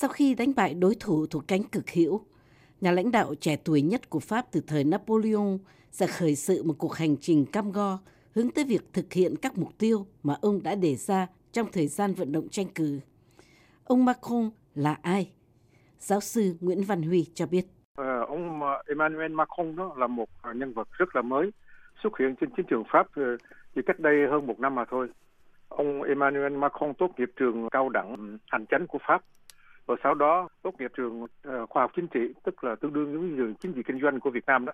Sau khi đánh bại đối thủ thuộc cánh cực hữu, nhà lãnh đạo trẻ tuổi nhất của Pháp từ thời Napoleon sẽ khởi sự một cuộc hành trình cam go hướng tới việc thực hiện các mục tiêu mà ông đã đề ra trong thời gian vận động tranh cử. Ông Macron là ai? Giáo sư Nguyễn Văn Huy cho biết. À, ông ờ, Emmanuel Macron đó là một ờ, nhân vật rất là mới xuất hiện trên chiến trường Pháp chỉ cách đây hơn một năm mà thôi. Ông Emmanuel Macron tốt nghiệp trường cao đẳng hành chánh của Pháp và sau đó, tốt nghiệp trường ờ, khoa học chính trị, tức là tương đương với trường chính trị kinh doanh của Việt Nam đó.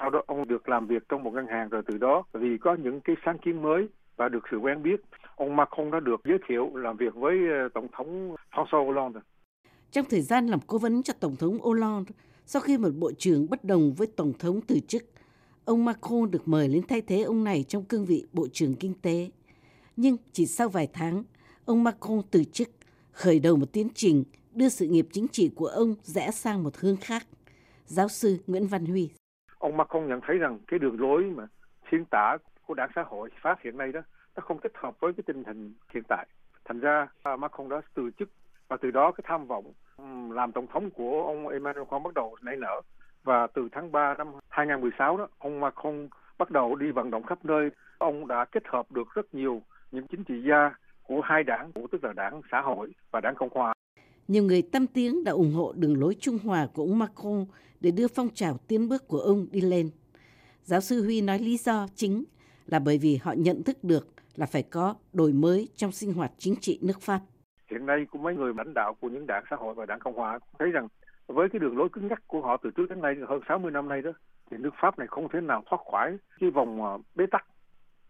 Sau đó, ông được làm việc trong một ngân hàng rồi từ đó, vì có những cái sáng kiến mới và được sự quen biết, ông Macron đã được giới thiệu làm việc với ờ, tổng thống François Hollande. Trong thời gian làm cố vấn cho tổng thống Hollande, sau khi một bộ trưởng bất đồng với tổng thống từ chức, ông Macron được mời lên thay thế ông này trong cương vị bộ trưởng kinh tế. Nhưng chỉ sau vài tháng, ông Macron từ chức, khởi đầu một tiến trình đưa sự nghiệp chính trị của ông rẽ sang một hướng khác. Giáo sư Nguyễn Văn Huy. Ông Macron nhận thấy rằng cái đường lối mà xuyên tả của đảng xã hội Pháp hiện nay đó, nó không thích hợp với cái tình hình hiện tại. Thành ra Macron đã từ chức và từ đó cái tham vọng làm tổng thống của ông Emmanuel Macron bắt đầu nảy nở và từ tháng 3 năm 2016 đó, ông Macron bắt đầu đi vận động khắp nơi ông đã kết hợp được rất nhiều những chính trị gia của hai đảng tức là đảng xã hội và đảng cộng hòa nhiều người tâm tiếng đã ủng hộ đường lối trung hòa của ông Macron để đưa phong trào tiến bước của ông đi lên. Giáo sư Huy nói lý do chính là bởi vì họ nhận thức được là phải có đổi mới trong sinh hoạt chính trị nước Pháp. Hiện nay cũng mấy người lãnh đạo của những đảng xã hội và đảng Cộng hòa cũng thấy rằng với cái đường lối cứng nhắc của họ từ trước đến nay, hơn 60 năm nay đó, thì nước Pháp này không thể nào thoát khỏi cái vòng à, bế tắc.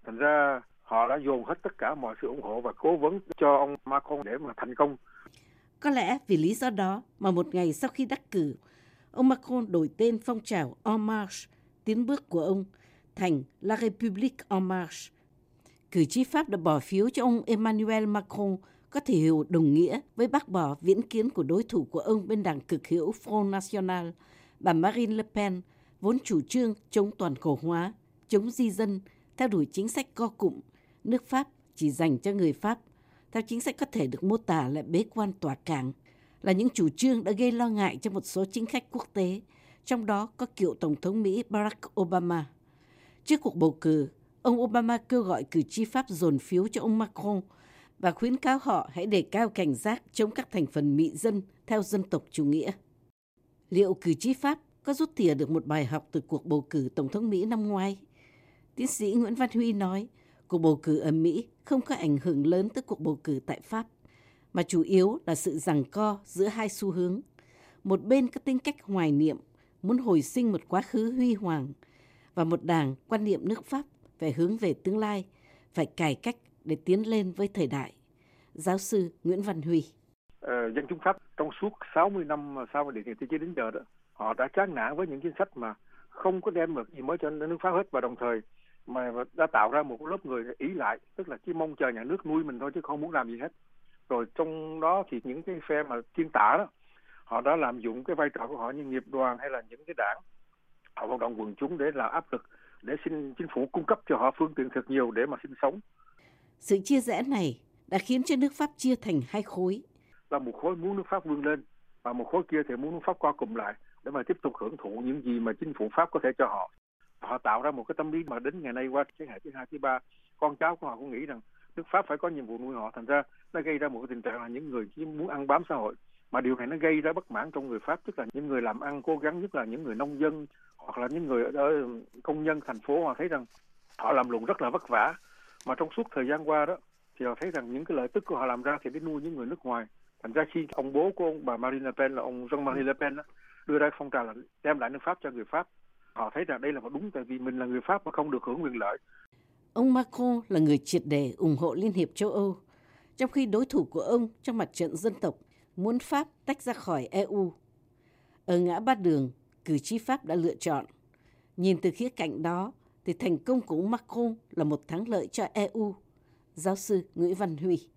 Thành ra họ đã dồn hết tất cả mọi sự ủng hộ và cố vấn cho ông Macron để mà thành công có lẽ vì lý do đó mà một ngày sau khi đắc cử, ông Macron đổi tên phong trào En Marche, tiến bước của ông, thành La République En Marche. Cử tri Pháp đã bỏ phiếu cho ông Emmanuel Macron có thể hiểu đồng nghĩa với bác bỏ viễn kiến của đối thủ của ông bên đảng cực hữu Front National, bà Marine Le Pen, vốn chủ trương chống toàn cầu hóa, chống di dân, theo đuổi chính sách co cụm, nước Pháp chỉ dành cho người Pháp theo chính sách có thể được mô tả là bế quan tỏa cảng, là những chủ trương đã gây lo ngại cho một số chính khách quốc tế, trong đó có cựu Tổng thống Mỹ Barack Obama. Trước cuộc bầu cử, ông Obama kêu gọi cử tri Pháp dồn phiếu cho ông Macron và khuyến cáo họ hãy đề cao cảnh giác chống các thành phần mị dân theo dân tộc chủ nghĩa. Liệu cử tri Pháp có rút tỉa được một bài học từ cuộc bầu cử Tổng thống Mỹ năm ngoái? Tiến sĩ Nguyễn Văn Huy nói, cuộc bầu cử ở Mỹ không có ảnh hưởng lớn tới cuộc bầu cử tại Pháp, mà chủ yếu là sự giằng co giữa hai xu hướng. Một bên có tính cách hoài niệm, muốn hồi sinh một quá khứ huy hoàng, và một đảng quan niệm nước Pháp phải hướng về tương lai, phải cải cách để tiến lên với thời đại. Giáo sư Nguyễn Văn Huy. Ờ, dân chúng Pháp trong suốt 60 năm sau mà điện thế chiến đến giờ đó, họ đã chán nản với những chính sách mà không có đem được gì mới cho nước Pháp hết và đồng thời mà đã tạo ra một lớp người ý lại tức là chỉ mong chờ nhà nước nuôi mình thôi chứ không muốn làm gì hết. Rồi trong đó thì những cái phe mà chuyên tả đó họ đã làm dụng cái vai trò của họ như nghiệp đoàn hay là những cái đảng. Họ vận động quần chúng để làm áp lực để xin chính phủ cung cấp cho họ phương tiện thật nhiều để mà sinh sống. Sự chia rẽ này đã khiến cho nước Pháp chia thành hai khối. Là một khối muốn nước Pháp vươn lên và một khối kia thì muốn nước Pháp qua cùng lại để mà tiếp tục hưởng thụ những gì mà chính phủ Pháp có thể cho họ họ tạo ra một cái tâm lý mà đến ngày nay qua thế hệ thứ hai thứ ba con cháu của họ cũng nghĩ rằng nước pháp phải có nhiệm vụ nuôi họ. Thành ra nó gây ra một cái tình trạng là những người chỉ muốn ăn bám xã hội. Mà điều này nó gây ra bất mãn trong người pháp tức là những người làm ăn cố gắng nhất là những người nông dân hoặc là những người ở công nhân thành phố họ thấy rằng họ làm lụng rất là vất vả. Mà trong suốt thời gian qua đó thì họ thấy rằng những cái lợi tức của họ làm ra thì để nuôi những người nước ngoài. Thành ra khi ông bố của ông bà Marine Le Pen là ông Jean-Marie Le Pen đó, đưa ra phong trào là đem lại nước Pháp cho người Pháp họ thấy rằng đây là một đúng tại vì mình là người Pháp mà không được hưởng quyền lợi. Ông Macron là người triệt để ủng hộ Liên hiệp châu Âu, trong khi đối thủ của ông trong mặt trận dân tộc muốn Pháp tách ra khỏi EU. Ở ngã ba đường, cử tri Pháp đã lựa chọn. Nhìn từ khía cạnh đó, thì thành công của ông Macron là một thắng lợi cho EU. Giáo sư Nguyễn Văn Huy.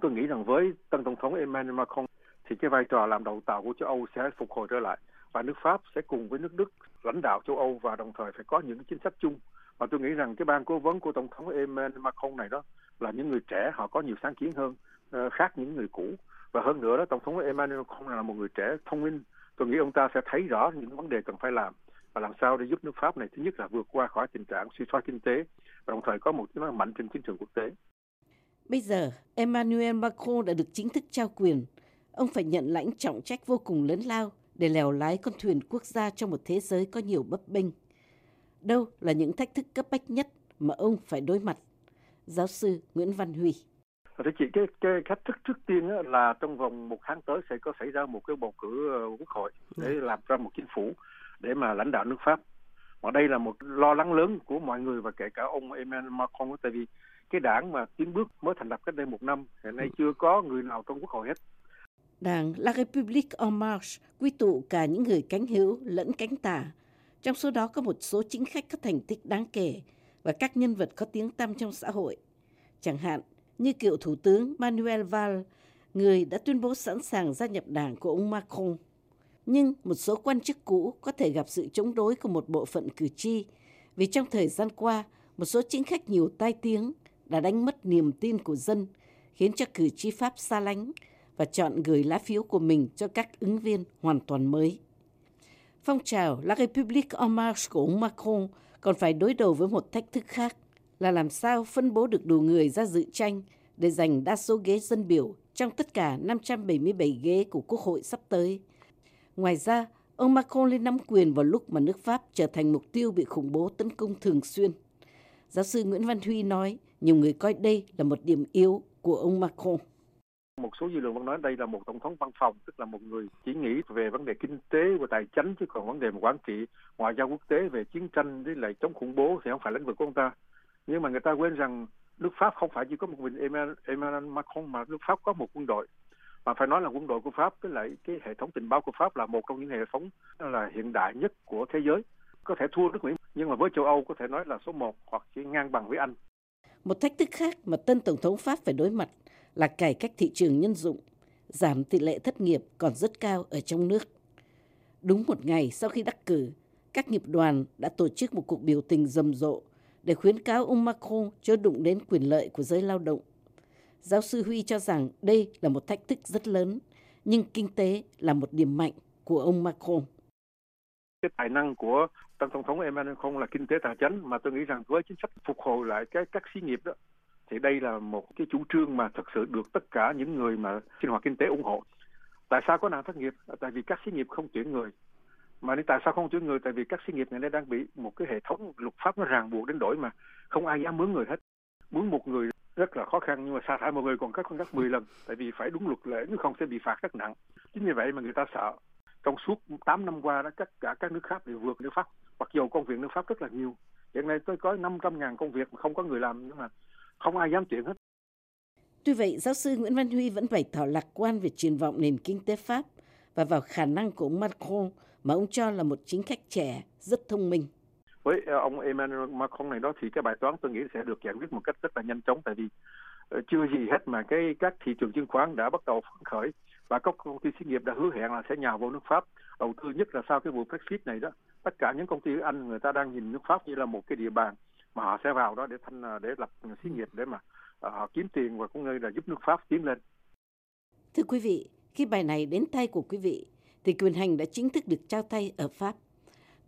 Tôi nghĩ rằng với tân tổng thống Emmanuel Macron thì cái vai trò làm đầu tàu của châu Âu sẽ phục hồi trở lại và nước Pháp sẽ cùng với nước Đức lãnh đạo châu Âu và đồng thời phải có những chính sách chung và tôi nghĩ rằng cái ban cố vấn của tổng thống Emmanuel Macron này đó là những người trẻ họ có nhiều sáng kiến hơn ờ, khác những người cũ và hơn nữa đó tổng thống Emmanuel Macron là một người trẻ thông minh tôi nghĩ ông ta sẽ thấy rõ những vấn đề cần phải làm và làm sao để giúp nước Pháp này thứ nhất là vượt qua khỏi tình trạng suy thoái kinh tế và đồng thời có một tiếng nói mạnh trên chính trường quốc tế. Bây giờ, Emmanuel Macron đã được chính thức trao quyền. Ông phải nhận lãnh trọng trách vô cùng lớn lao để lèo lái con thuyền quốc gia trong một thế giới có nhiều bấp bênh. Đâu là những thách thức cấp bách nhất mà ông phải đối mặt? Giáo sư Nguyễn Văn Huy. Thưa chị, cái, cái thách thức trước tiên là trong vòng một tháng tới sẽ có xảy ra một cái bầu cử ờ, quốc hội để ừ. làm ra một chính phủ để mà lãnh đạo nước Pháp. Và đây là một lo lắng lớn của mọi người và kể cả ông Emmanuel Macron tại vì cái đảng mà tiến bước mới thành lập cách đây một năm hiện nay ừ. chưa có người nào trong quốc hội hết. Đảng La République En Marche quy tụ cả những người cánh hữu lẫn cánh tả. Trong số đó có một số chính khách có thành tích đáng kể và các nhân vật có tiếng tăm trong xã hội. Chẳng hạn như cựu Thủ tướng Manuel Valls, người đã tuyên bố sẵn sàng gia nhập đảng của ông Macron. Nhưng một số quan chức cũ có thể gặp sự chống đối của một bộ phận cử tri vì trong thời gian qua, một số chính khách nhiều tai tiếng đã đánh mất niềm tin của dân, khiến cho cử tri Pháp xa lánh và chọn gửi lá phiếu của mình cho các ứng viên hoàn toàn mới. Phong trào La République En Marche của ông Macron còn phải đối đầu với một thách thức khác là làm sao phân bố được đủ người ra dự tranh để giành đa số ghế dân biểu trong tất cả 577 ghế của Quốc hội sắp tới. Ngoài ra, ông Macron lên nắm quyền vào lúc mà nước Pháp trở thành mục tiêu bị khủng bố tấn công thường xuyên. Giáo sư Nguyễn Văn Huy nói, nhiều người coi đây là một điểm yếu của ông Macron. Một số dư luận vẫn nói đây là một tổng thống văn phòng, tức là một người chỉ nghĩ về vấn đề kinh tế và tài chính chứ còn vấn đề mà quản trị ngoại giao quốc tế về chiến tranh với lại chống khủng bố thì không phải lĩnh vực của ông ta. Nhưng mà người ta quên rằng nước Pháp không phải chỉ có một mình Emmanuel Macron mà nước Pháp có một quân đội. Mà phải nói là quân đội của Pháp với lại cái hệ thống tình báo của Pháp là một trong những hệ thống là hiện đại nhất của thế giới. Có thể thua nước Mỹ nhưng mà với châu Âu có thể nói là số một hoặc chỉ ngang bằng với Anh. Một thách thức khác mà tân Tổng thống Pháp phải đối mặt là cải cách thị trường nhân dụng, giảm tỷ lệ thất nghiệp còn rất cao ở trong nước. Đúng một ngày sau khi đắc cử, các nghiệp đoàn đã tổ chức một cuộc biểu tình rầm rộ để khuyến cáo ông Macron chớ đụng đến quyền lợi của giới lao động. Giáo sư Huy cho rằng đây là một thách thức rất lớn, nhưng kinh tế là một điểm mạnh của ông Macron. Cái tài năng của Tân Tổng thống Emmanuel Macron là kinh tế tài chính mà tôi nghĩ rằng với chính sách phục hồi lại cái các xí nghiệp đó thì đây là một cái chủ trương mà thực sự được tất cả những người mà sinh hoạt kinh tế ủng hộ. Tại sao có nạn thất nghiệp? Tại vì các xí nghiệp không tuyển người. Mà nên tại sao không tuyển người? Tại vì các xí nghiệp này đang bị một cái hệ thống luật pháp nó ràng buộc đến đổi mà không ai dám mướn người hết. Mướn một người rất là khó khăn, nhưng mà sa thải một người còn các con gấp 10 lần, tại vì phải đúng luật lệ, nếu không sẽ bị phạt rất nặng. Chính vì vậy mà người ta sợ trong suốt 8 năm qua đó, tất cả các nước khác đều vượt nước Pháp, mặc dù công việc nước Pháp rất là nhiều hiện nay tôi có 500 ngàn công việc mà không có người làm, nhưng mà không ai dám tuyển hết Tuy vậy, giáo sư Nguyễn Văn Huy vẫn bày tỏ lạc quan về triển vọng nền kinh tế Pháp và vào khả năng của ông Macron mà ông cho là một chính khách trẻ rất thông minh. Với ờ, ông Emmanuel Macron này đó thì cái bài toán tôi nghĩ sẽ được giải quyết một cách rất là nhanh chóng tại vì ờ, chưa gì hết mà cái các thị trường chứng khoán đã bắt đầu phấn khởi và các công ty xí nghiệp đã hứa hẹn là sẽ nhào vào nước Pháp đầu tư nhất là sau cái vụ Brexit này đó tất cả những công ty ở Anh người ta đang nhìn nước Pháp như là một cái địa bàn mà họ sẽ vào đó để thanh ờ, để lập xí nghiệp để mà ờ, họ kiếm tiền và cũng như là giúp nước Pháp tiến lên. Thưa quý vị, khi bài này đến tay của quý vị thì quyền hành đã chính thức được trao tay ở Pháp.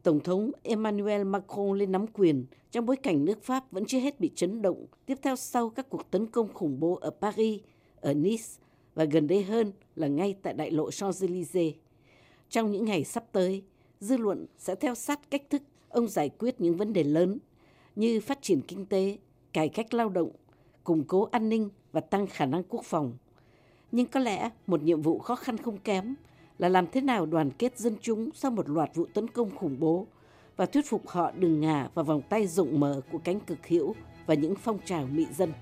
Tổng thống Emmanuel Macron lên nắm quyền trong bối cảnh nước Pháp vẫn chưa hết bị chấn động tiếp theo sau các cuộc tấn công khủng bố ở Paris, ở Nice và gần đây hơn là ngay tại đại lộ Champs-Élysées. Trong những ngày sắp tới, dư luận sẽ theo sát cách thức ông giải quyết những vấn đề lớn như phát triển kinh tế, cải cách lao động, củng cố an ninh và tăng khả năng quốc phòng. Nhưng có lẽ một nhiệm vụ khó khăn không kém là làm thế nào đoàn kết dân chúng sau một loạt vụ tấn công khủng bố và thuyết phục họ đừng ngả vào vòng tay rộng mở của cánh cực hữu và những phong trào mị dân.